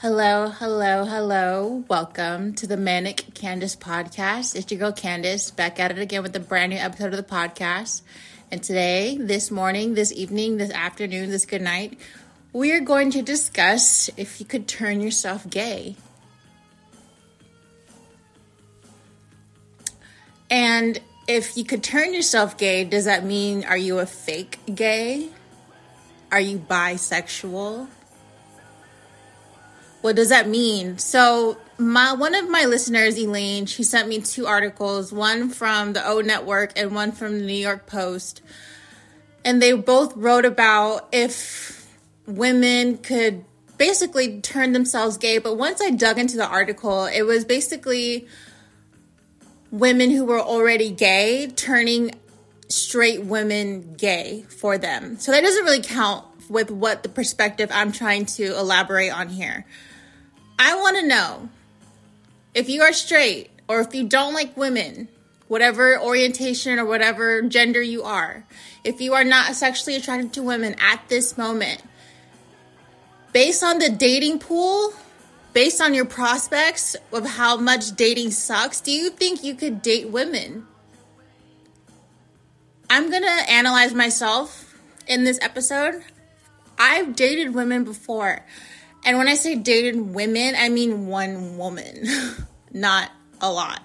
Hello, hello, hello. Welcome to the Manic Candice podcast. It's your girl Candice back at it again with a brand new episode of the podcast. And today, this morning, this evening, this afternoon, this good night, we are going to discuss if you could turn yourself gay. And if you could turn yourself gay, does that mean are you a fake gay? Are you bisexual? What does that mean? So, my one of my listeners, Elaine, she sent me two articles, one from the O Network and one from the New York Post. And they both wrote about if women could basically turn themselves gay, but once I dug into the article, it was basically women who were already gay turning straight women gay for them. So that doesn't really count with what the perspective I'm trying to elaborate on here. I want to know if you are straight or if you don't like women, whatever orientation or whatever gender you are, if you are not sexually attracted to women at this moment, based on the dating pool, based on your prospects of how much dating sucks, do you think you could date women? I'm going to analyze myself in this episode. I've dated women before. And when I say dated women, I mean one woman, not a lot.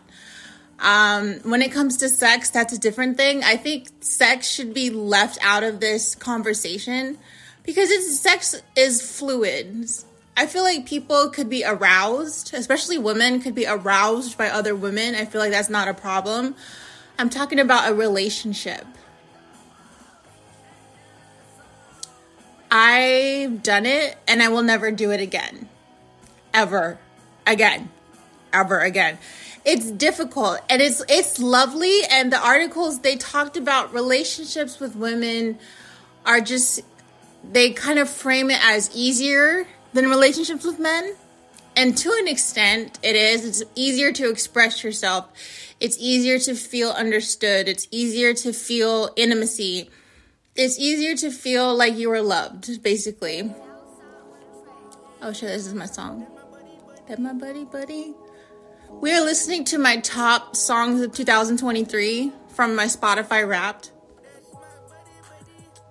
Um, when it comes to sex, that's a different thing. I think sex should be left out of this conversation because it's sex is fluid. I feel like people could be aroused, especially women could be aroused by other women. I feel like that's not a problem. I'm talking about a relationship. I've done it and I will never do it again. Ever again. Ever again. It's difficult and it's it's lovely and the articles they talked about relationships with women are just they kind of frame it as easier than relationships with men. And to an extent, it is. It's easier to express yourself. It's easier to feel understood. It's easier to feel intimacy it's easier to feel like you were loved, basically. Oh shit, this is my song. That my buddy, buddy. We are listening to my top songs of 2023 from my Spotify Wrapped.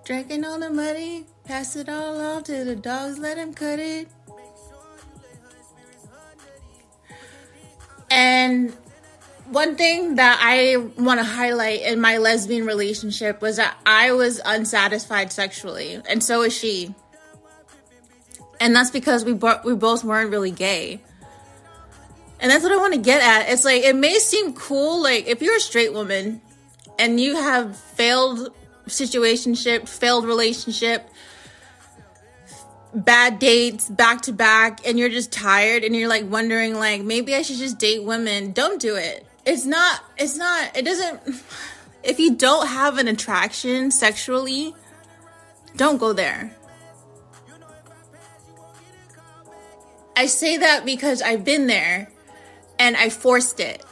Drinking all the money, pass it all off to the dogs, let them cut it. And one thing that I want to highlight in my lesbian relationship was that I was unsatisfied sexually, and so is she. And that's because we bo- we both weren't really gay. And that's what I want to get at. It's like it may seem cool, like if you're a straight woman and you have failed situationship, failed relationship, bad dates back to back, and you're just tired and you're like wondering, like maybe I should just date women. Don't do it it's not it's not it doesn't if you don't have an attraction sexually don't go there. I say that because i've been there and i forced it.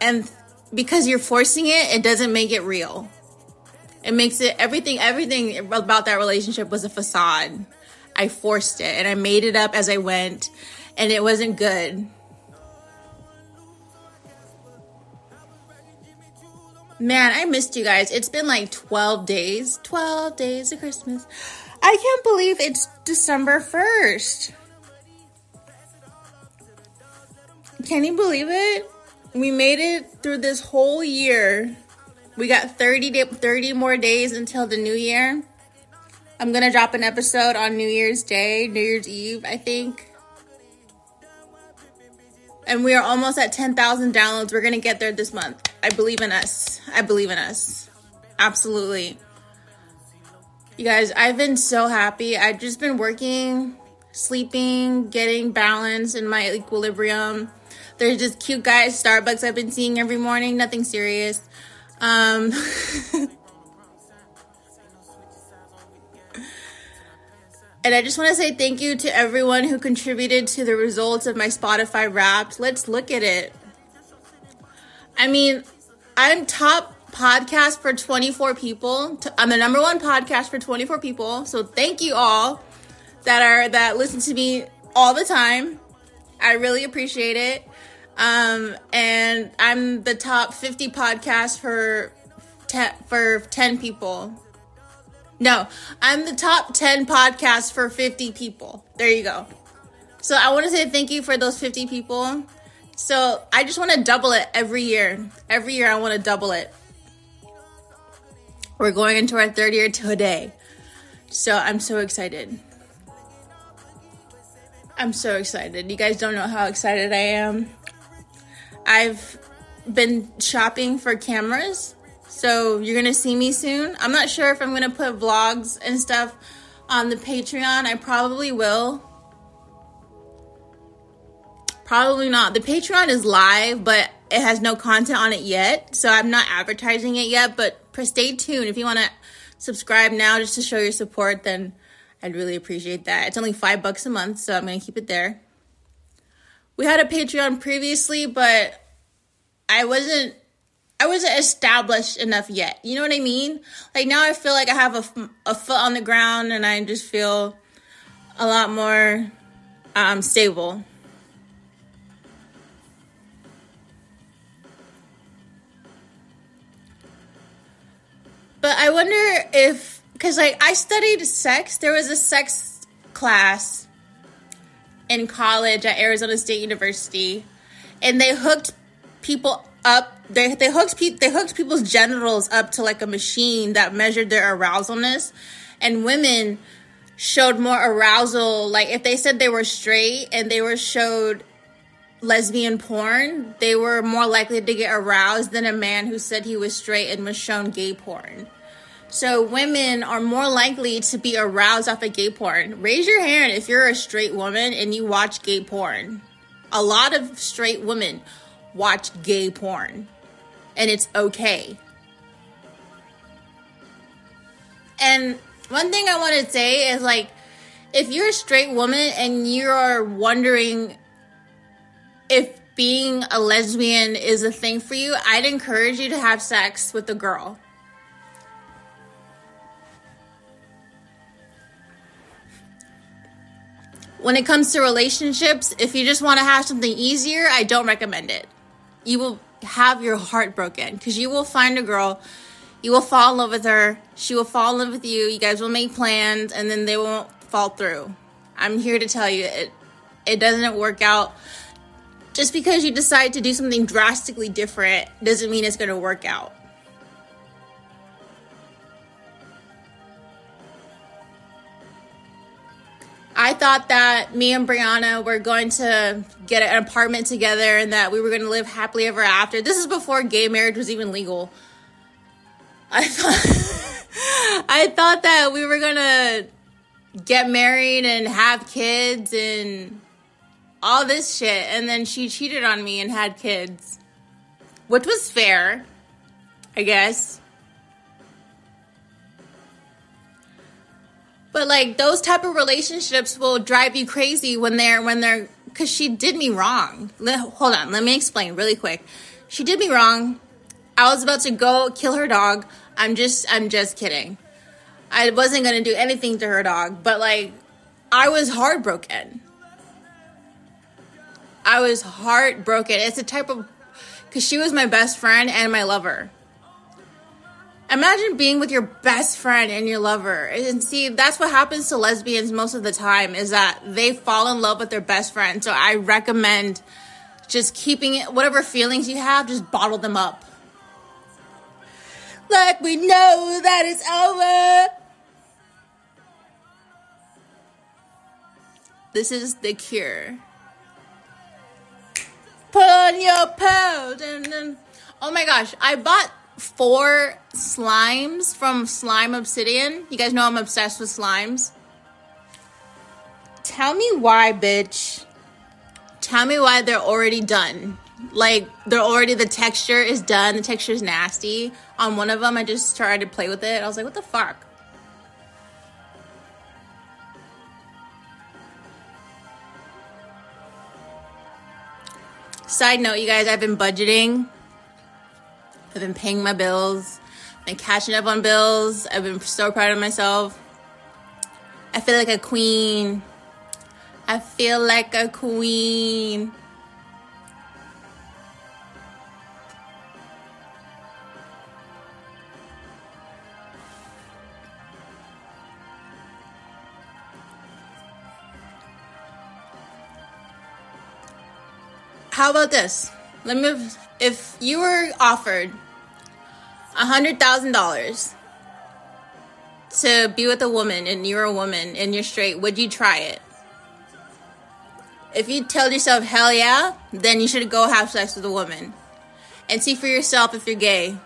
And because you're forcing it it doesn't make it real. It makes it everything everything about that relationship was a facade. I forced it and i made it up as i went and it wasn't good Man, I missed you guys. It's been like 12 days. 12 days of Christmas. I can't believe it's December 1st. Can you believe it? We made it through this whole year. We got 30 day, 30 more days until the new year. I'm going to drop an episode on New Year's Day, New Year's Eve, I think and we are almost at 10,000 downloads. We're going to get there this month. I believe in us. I believe in us. Absolutely. You guys, I've been so happy. I've just been working, sleeping, getting balance in my equilibrium. There's just cute guys, Starbucks I've been seeing every morning, nothing serious. Um And I just want to say thank you to everyone who contributed to the results of my Spotify Wrapped. Let's look at it. I mean, I'm top podcast for 24 people. I'm the number one podcast for 24 people. So thank you all that are that listen to me all the time. I really appreciate it. Um, and I'm the top 50 podcast for te- for 10 people. No, I'm the top 10 podcast for 50 people. There you go. So I want to say thank you for those 50 people. So I just want to double it every year. Every year I want to double it. We're going into our third year today. So I'm so excited. I'm so excited. You guys don't know how excited I am. I've been shopping for cameras. So you're going to see me soon. I'm not sure if I'm going to put vlogs and stuff on the Patreon. I probably will. Probably not. The Patreon is live, but it has no content on it yet. So I'm not advertising it yet, but stay tuned. If you want to subscribe now just to show your support, then I'd really appreciate that. It's only five bucks a month, so I'm going to keep it there. We had a Patreon previously, but I wasn't I wasn't established enough yet. You know what I mean? Like now I feel like I have a, a foot on the ground and I just feel a lot more um, stable. But I wonder if, because like I studied sex, there was a sex class in college at Arizona State University, and they hooked people up. They they hooked pe- they hooked people's genitals up to like a machine that measured their arousalness, and women showed more arousal. Like if they said they were straight and they were showed lesbian porn, they were more likely to get aroused than a man who said he was straight and was shown gay porn. So women are more likely to be aroused off of gay porn. Raise your hand if you're a straight woman and you watch gay porn. A lot of straight women watch gay porn, and it's okay. And one thing I want to say is like, if you're a straight woman and you're wondering if being a lesbian is a thing for you, I'd encourage you to have sex with a girl. When it comes to relationships, if you just want to have something easier, I don't recommend it. You will have your heart broken because you will find a girl, you will fall in love with her, she will fall in love with you, you guys will make plans, and then they won't fall through. I'm here to tell you it it doesn't work out. Just because you decide to do something drastically different doesn't mean it's going to work out. I thought that me and Brianna were going to get an apartment together and that we were going to live happily ever after. This is before gay marriage was even legal. I thought I thought that we were going to get married and have kids and all this shit and then she cheated on me and had kids. Which was fair, I guess. But like those type of relationships will drive you crazy when they're when they're because she did me wrong. Let, hold on, let me explain really quick. She did me wrong. I was about to go kill her dog. I'm just I'm just kidding. I wasn't gonna do anything to her dog, but like I was heartbroken. I was heartbroken. It's a type of because she was my best friend and my lover. Imagine being with your best friend and your lover. And see, that's what happens to lesbians most of the time is that they fall in love with their best friend. So I recommend just keeping it, whatever feelings you have, just bottle them up. Like we know that it's over. This is the cure. Put on your pose and then, oh my gosh, I bought four slimes from Slime Obsidian. You guys know I'm obsessed with slimes. Tell me why, bitch. Tell me why they're already done. Like, they're already, the texture is done. The texture is nasty. On one of them, I just tried to play with it. I was like, what the fuck? Side note, you guys, I've been budgeting I've been paying my bills, been catching up on bills. I've been so proud of myself. I feel like a queen. I feel like a queen. How about this? Let me if you were offered a hundred thousand dollars to be with a woman and you're a woman and you're straight, would you try it? If you tell yourself hell yeah, then you should go have sex with a woman and see for yourself if you're gay.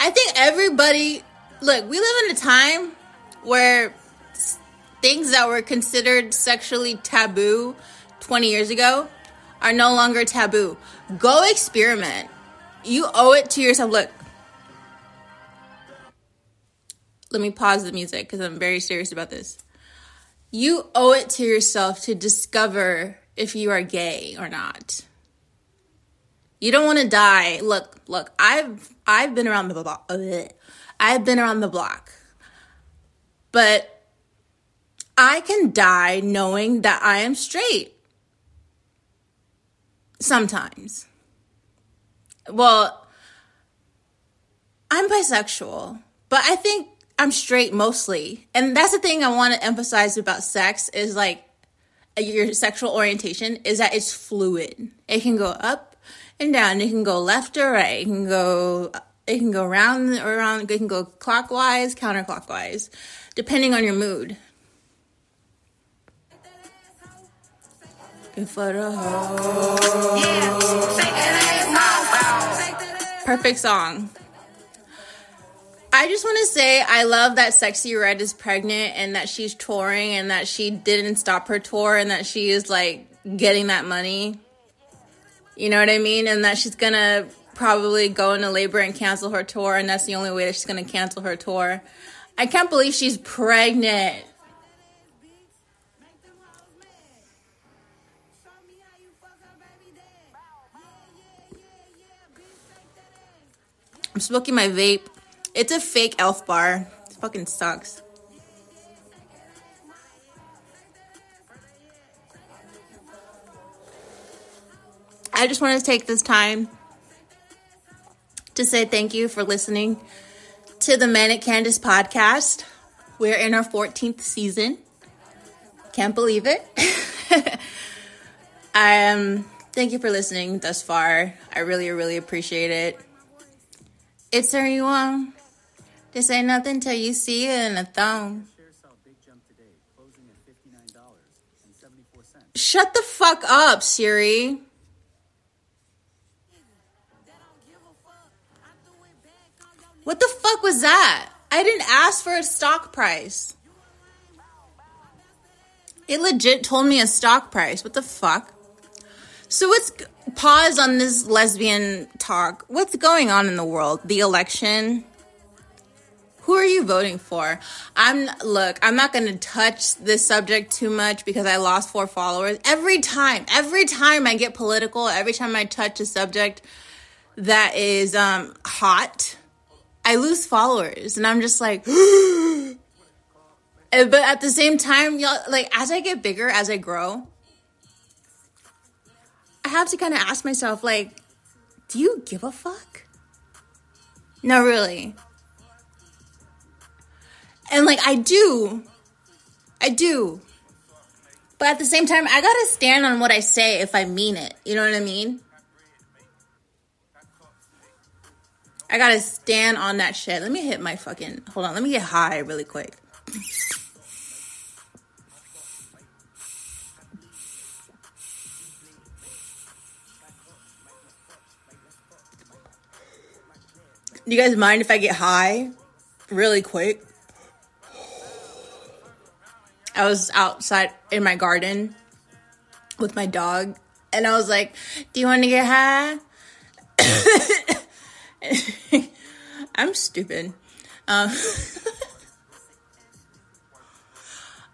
I think everybody look, we live in a time where things that were considered sexually taboo 20 years ago are no longer taboo. Go experiment. You owe it to yourself. Look, let me pause the music because I'm very serious about this. You owe it to yourself to discover if you are gay or not. You don't want to die. Look, look, I've I've been around the block. I've been around the block. But I can die knowing that I am straight. Sometimes. Well, I'm bisexual, but I think I'm straight mostly. And that's the thing I want to emphasize about sex is like your sexual orientation is that it's fluid. It can go up and down. It can go left or right. It can go it can go round or around. It can go clockwise, counterclockwise, depending on your mood. Perfect song. I just want to say I love that Sexyy Red is pregnant and that she's touring and that she didn't stop her tour and that she is like getting that money. You know what I mean? And that she's gonna probably go into labor and cancel her tour, and that's the only way that she's gonna cancel her tour. I can't believe she's pregnant. I'm smoking my vape. It's a fake elf bar. It fucking sucks. I just want to take this time to say thank you for listening to the Manic Candice podcast. We're in our 14th season. Can't believe it. um, thank you for listening thus far. I really, really appreciate it. It's everyone. This ain't nothing till you see it in a thong. Shut the fuck up, Siri. What the fuck was that? I didn't ask for a stock price. It legit told me a stock price. What the fuck? So let's pause on this lesbian talk. What's going on in the world? The election. Who are you voting for? I'm look, I'm not going to touch this subject too much because I lost 4 followers. Every time, every time I get political, every time I touch a subject that is um hot, I lose followers and I'm just like but at the same time, y'all like as I get bigger, as I grow, I have to kind of ask myself, like, do you give a fuck? No, really. And like, I do. I do. But at the same time, I gotta stand on what I say if I mean it. You know what I mean? I gotta stand on that shit. Let me hit my fucking. Hold on, let me get high really quick. Do you guys mind if I get high really quick? I was outside in my garden with my dog, and I was like, Do you want to get high? I'm stupid. Um,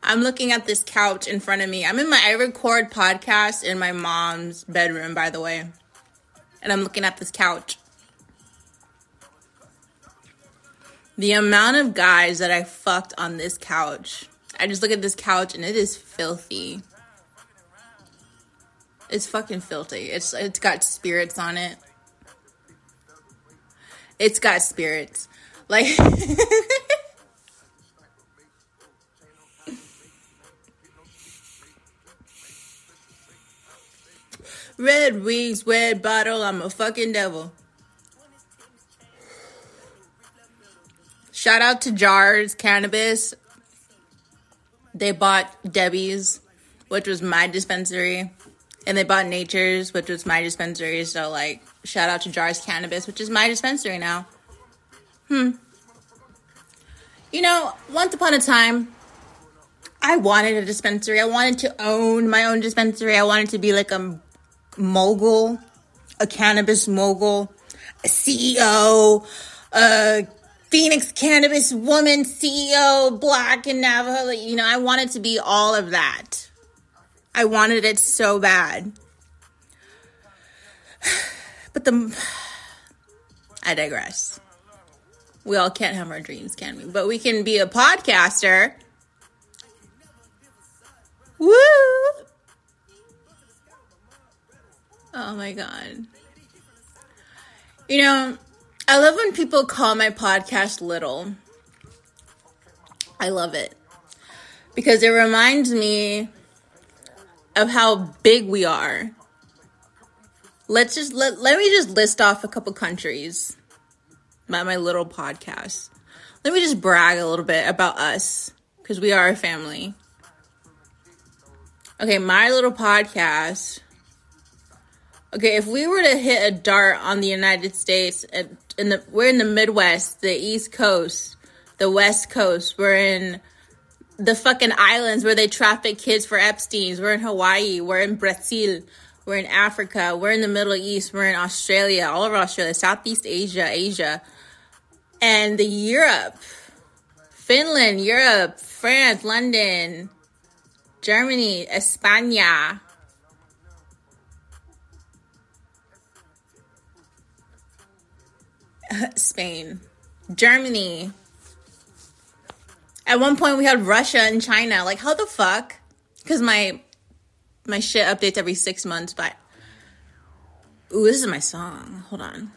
I'm looking at this couch in front of me. I'm in my, I record podcast in my mom's bedroom, by the way. And I'm looking at this couch. The amount of guys that I fucked on this couch. I just look at this couch and it is filthy. It's fucking filthy. It's it's got spirits on it. It's got spirits. Like Red wings, red bottle, I'm a fucking devil. Shout out to Jars Cannabis. They bought Debbie's, which was my dispensary, and they bought Nature's, which was my dispensary. So, like, shout out to Jars Cannabis, which is my dispensary now. Hmm. You know, once upon a time, I wanted a dispensary. I wanted to own my own dispensary. I wanted to be like a mogul, a cannabis mogul, a CEO, a Phoenix cannabis woman CEO, black and Navajo. You know, I wanted to be all of that. I wanted it so bad. But the. I digress. We all can't have our dreams, can we? But we can be a podcaster. Woo! Oh my God. You know, I love when people call my podcast little. I love it because it reminds me of how big we are. Let's just let, let me just list off a couple countries by my little podcast. Let me just brag a little bit about us because we are a family. Okay, my little podcast Okay, if we were to hit a dart on the United States, in the we're in the Midwest, the East Coast, the West Coast, we're in the fucking islands where they traffic kids for Epstein's. We're in Hawaii, we're in Brazil, we're in Africa, we're in the Middle East, we're in Australia, all over Australia, Southeast Asia, Asia, and the Europe, Finland, Europe, France, London, Germany, España, Spain, Germany. At one point, we had Russia and China. Like, how the fuck? Because my my shit updates every six months. But ooh, this is my song. Hold on.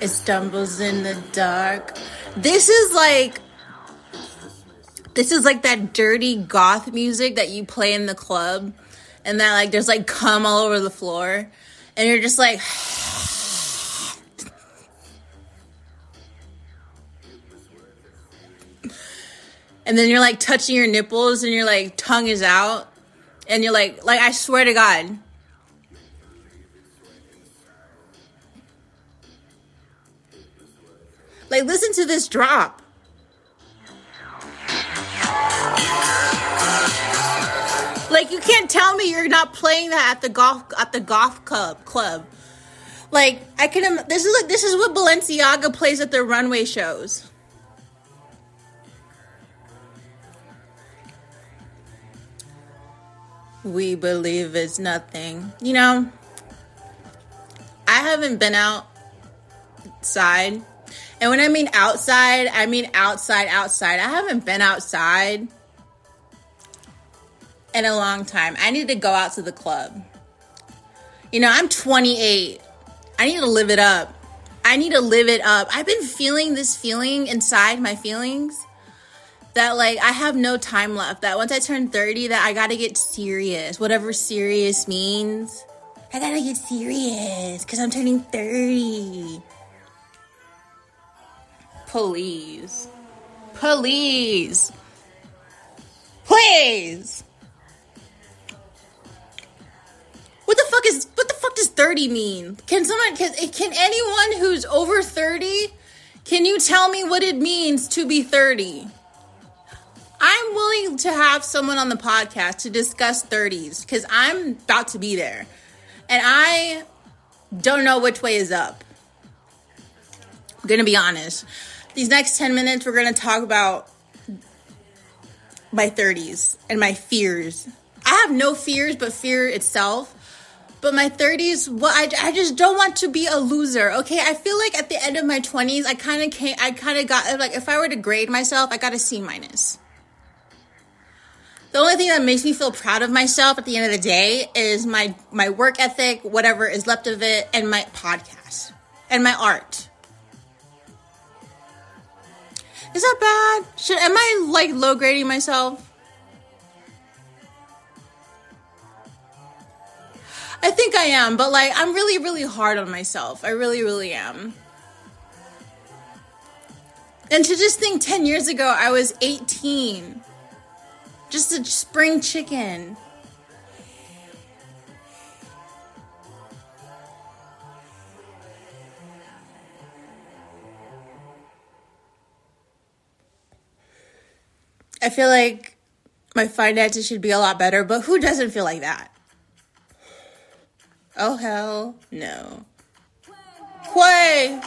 It stumbles in the dark. This is like this is like that dirty goth music that you play in the club and that like there's like cum all over the floor and you're just like and then you're like touching your nipples and your like tongue is out and you're like like I swear to god Like, listen to this drop. Like, you can't tell me you're not playing that at the golf at the golf club club. Like, I can. This is like this is what Balenciaga plays at their runway shows. We believe it's nothing. You know, I haven't been outside and when I mean outside, I mean outside, outside. I haven't been outside in a long time. I need to go out to the club. You know, I'm 28. I need to live it up. I need to live it up. I've been feeling this feeling inside my feelings that like I have no time left. That once I turn 30 that I got to get serious. Whatever serious means. I got to get serious cuz I'm turning 30. Please. Please. Please. What the fuck is what the fuck does 30 mean? Can someone can can anyone who's over 30 can you tell me what it means to be 30? I'm willing to have someone on the podcast to discuss 30s cuz I'm about to be there. And I don't know which way is up. I'm to be honest these next 10 minutes, we're going to talk about my 30s and my fears. I have no fears but fear itself. But my 30s, well, I, I just don't want to be a loser. Okay, I feel like at the end of my 20s, I kind of came, I kind of got like if I were to grade myself, I got a C minus. The only thing that makes me feel proud of myself at the end of the day is my my work ethic, whatever is left of it, and my podcast and my art. Is that bad? Should am I like low grading myself? I think I am, but like I'm really, really hard on myself. I really, really am. And to just think 10 years ago, I was 18. Just a spring chicken. I feel like my finances should be a lot better, but who doesn't feel like that? Oh, hell no. Quay!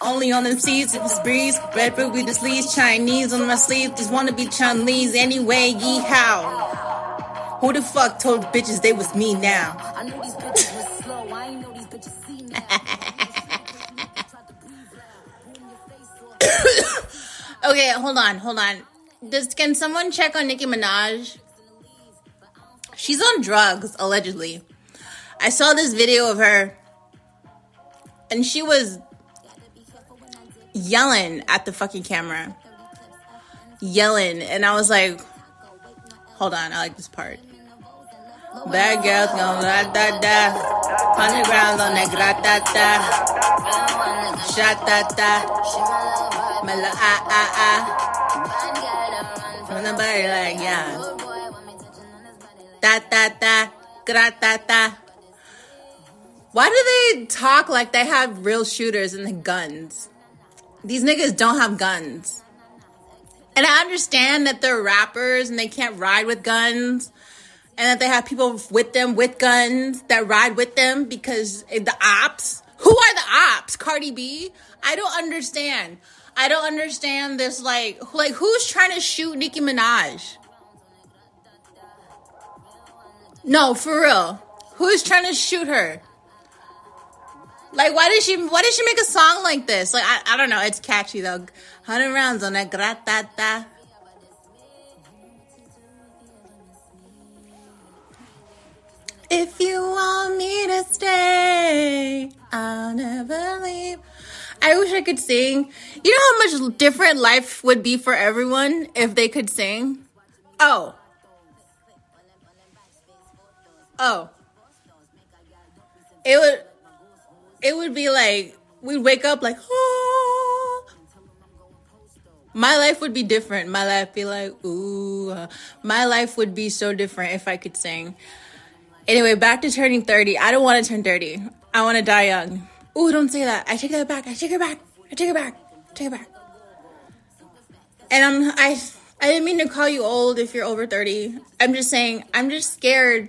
Only on them seas, if it's breeze. Red food with the sleeves, Chinese on my sleeve. Just wanna be Chinese anyway, yee how. Who the fuck told bitches they was me now? Okay, hold on, hold on. Does can someone check on Nicki Minaj? She's on drugs, allegedly. I saw this video of her, and she was yelling at the fucking camera. Yelling. And I was like, hold on, I like this part. Bad girls going da da da. Hundred rounds on that gra da da. Shot da da. Mela ah ah ah. From the body like yeah. Da da da. Gra da da. Why do they talk like they have real shooters and guns? These niggas don't have guns. And I understand that they're rappers and they can't ride with guns and that they have people with them with guns that ride with them because the ops. Who are the ops? Cardi B? I don't understand. I don't understand this like like who's trying to shoot Nicki Minaj? No, for real. Who's trying to shoot her? Like, why did she? Why did she make a song like this? Like, I, I don't know. It's catchy though. Hundred rounds on that gratata. If you want me to stay, I'll never. I wish I could sing. You know how much different life would be for everyone if they could sing? Oh. Oh. It would it would be like we'd wake up like oh my life would be different my life be like ooh my life would be so different if i could sing anyway back to turning 30 i don't want to turn 30 i want to die young ooh don't say that i take that back i take it back i take it back take it back and i'm i i didn't mean to call you old if you're over 30 i'm just saying i'm just scared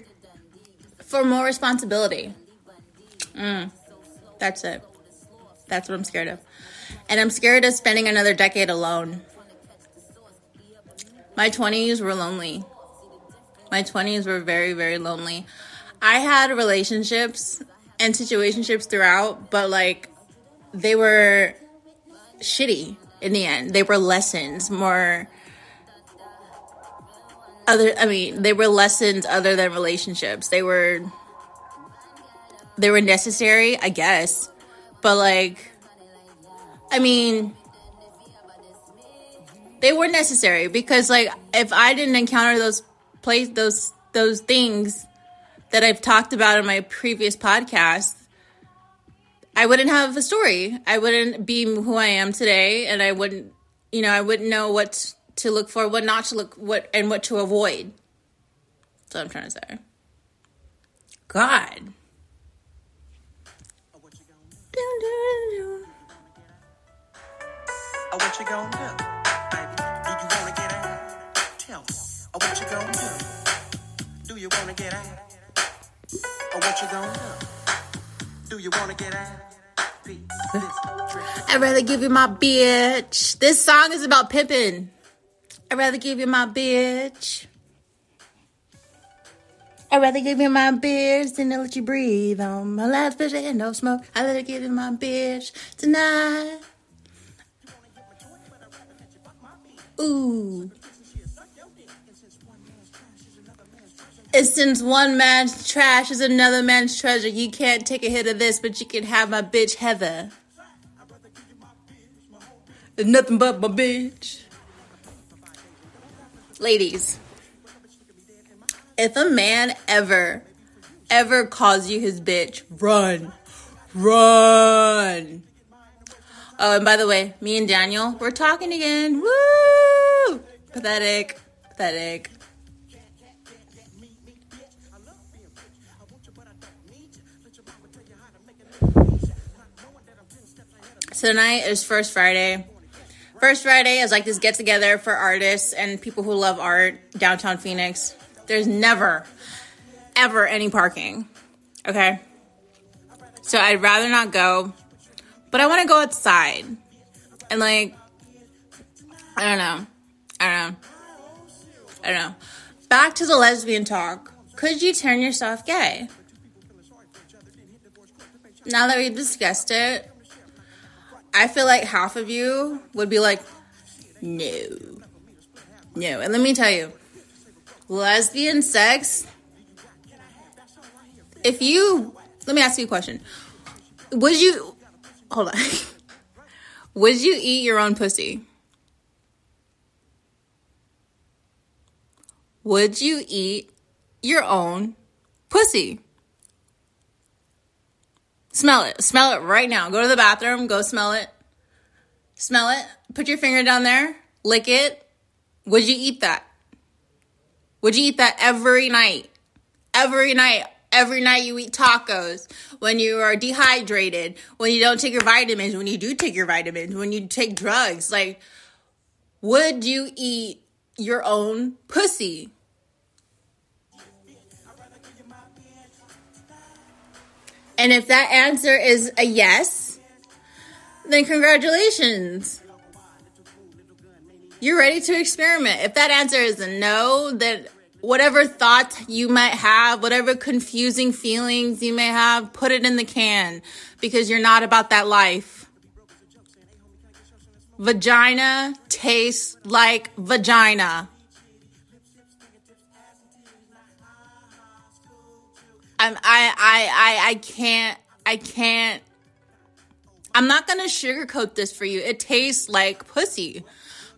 for more responsibility mm. That's it. That's what I'm scared of. And I'm scared of spending another decade alone. My 20s were lonely. My 20s were very, very lonely. I had relationships and situationships throughout, but like they were shitty in the end. They were lessons more other I mean, they were lessons other than relationships. They were they were necessary, I guess. But like I mean they were necessary because like if I didn't encounter those place those those things that I've talked about in my previous podcast, I wouldn't have a story. I wouldn't be who I am today and I wouldn't you know, I wouldn't know what to look for, what not to look what and what to avoid. That's what I'm trying to say. God. Oh, what you gonna do? Baby, do you wanna get out? Tell me. Oh, what you gonna do? Do you wanna get out? Oh, what you gonna do? Do you wanna get out? I'd rather give you my bitch. This song is about pimping. I'd rather give you my bitch. I'd rather give you my bitch than to let you breathe on my last bitch and no smoke. I'd rather give you my bitch tonight. Ooh. And since one man's trash is another man's treasure, you can't take a hit of this, but you can have my bitch Heather. It's nothing but my bitch. Ladies, if a man ever, ever calls you his bitch, run. Run. Oh, and by the way, me and Daniel, we're talking again. Woo! Pathetic. Pathetic. Tonight is First Friday. First Friday is like this get together for artists and people who love art downtown Phoenix. There's never, ever any parking. Okay? So I'd rather not go, but I want to go outside. And like, I don't know. I don't know. I don't know. Back to the lesbian talk. Could you turn yourself gay? Now that we've discussed it, I feel like half of you would be like, no. No. And let me tell you, lesbian sex, if you, let me ask you a question. Would you, hold on. would you eat your own pussy? Would you eat your own pussy? Smell it. Smell it right now. Go to the bathroom. Go smell it. Smell it. Put your finger down there. Lick it. Would you eat that? Would you eat that every night? Every night. Every night you eat tacos. When you are dehydrated. When you don't take your vitamins. When you do take your vitamins. When you take drugs. Like, would you eat your own pussy? And if that answer is a yes, then congratulations. You're ready to experiment. If that answer is a no, then whatever thoughts you might have, whatever confusing feelings you may have, put it in the can because you're not about that life. Vagina tastes like vagina. I'm, I, I, I, I can't, I can't, I'm not gonna sugarcoat this for you. It tastes like pussy.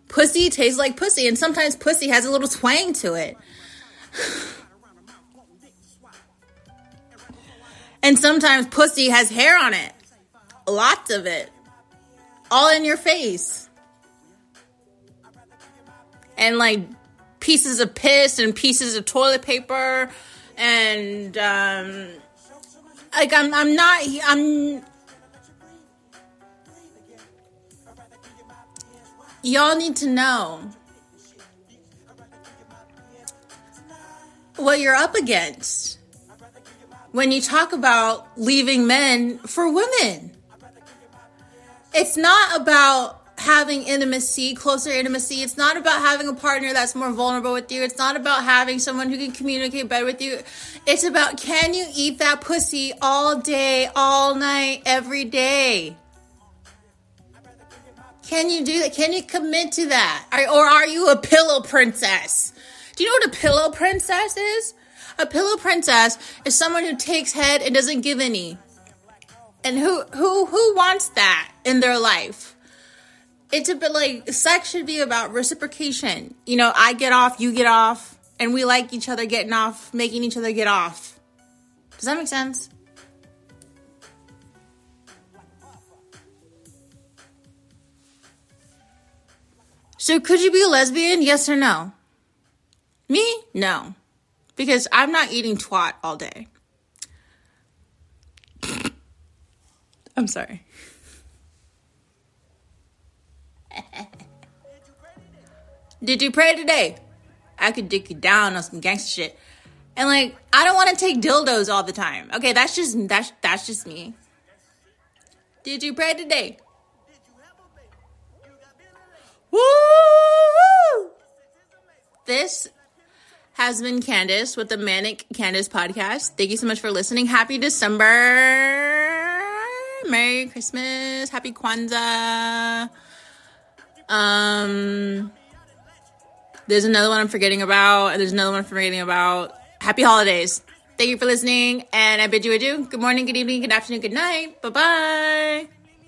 Pussy tastes like pussy, and sometimes pussy has a little twang to it. and sometimes pussy has hair on it. Lots of it. All in your face. And like pieces of piss and pieces of toilet paper and um, like I'm I'm not I'm y'all need to know what you're up against when you talk about leaving men for women. It's not about having intimacy, closer intimacy. It's not about having a partner that's more vulnerable with you. It's not about having someone who can communicate better with you. It's about can you eat that pussy all day, all night, every day? Can you do that? Can you commit to that? Or are you a pillow princess? Do you know what a pillow princess is? A pillow princess is someone who takes head and doesn't give any. And who who who wants that in their life? It's a bit like sex should be about reciprocation. You know, I get off, you get off, and we like each other getting off, making each other get off. Does that make sense? So, could you be a lesbian? Yes or no? Me? No. Because I'm not eating twat all day. I'm sorry. Did you pray today? I could dick you down on some gangster shit. And like, I don't want to take dildos all the time. Okay, that's just that's that's just me. Did you pray today? Woo! This has been Candice with the Manic Candice podcast. Thank you so much for listening. Happy December. Merry Christmas. Happy Kwanzaa. Um, there's another one I'm forgetting about, and there's another one I'm forgetting about. Happy holidays. Thank you for listening, and I bid you adieu. Good morning, good evening, good afternoon, good night. Bye bye.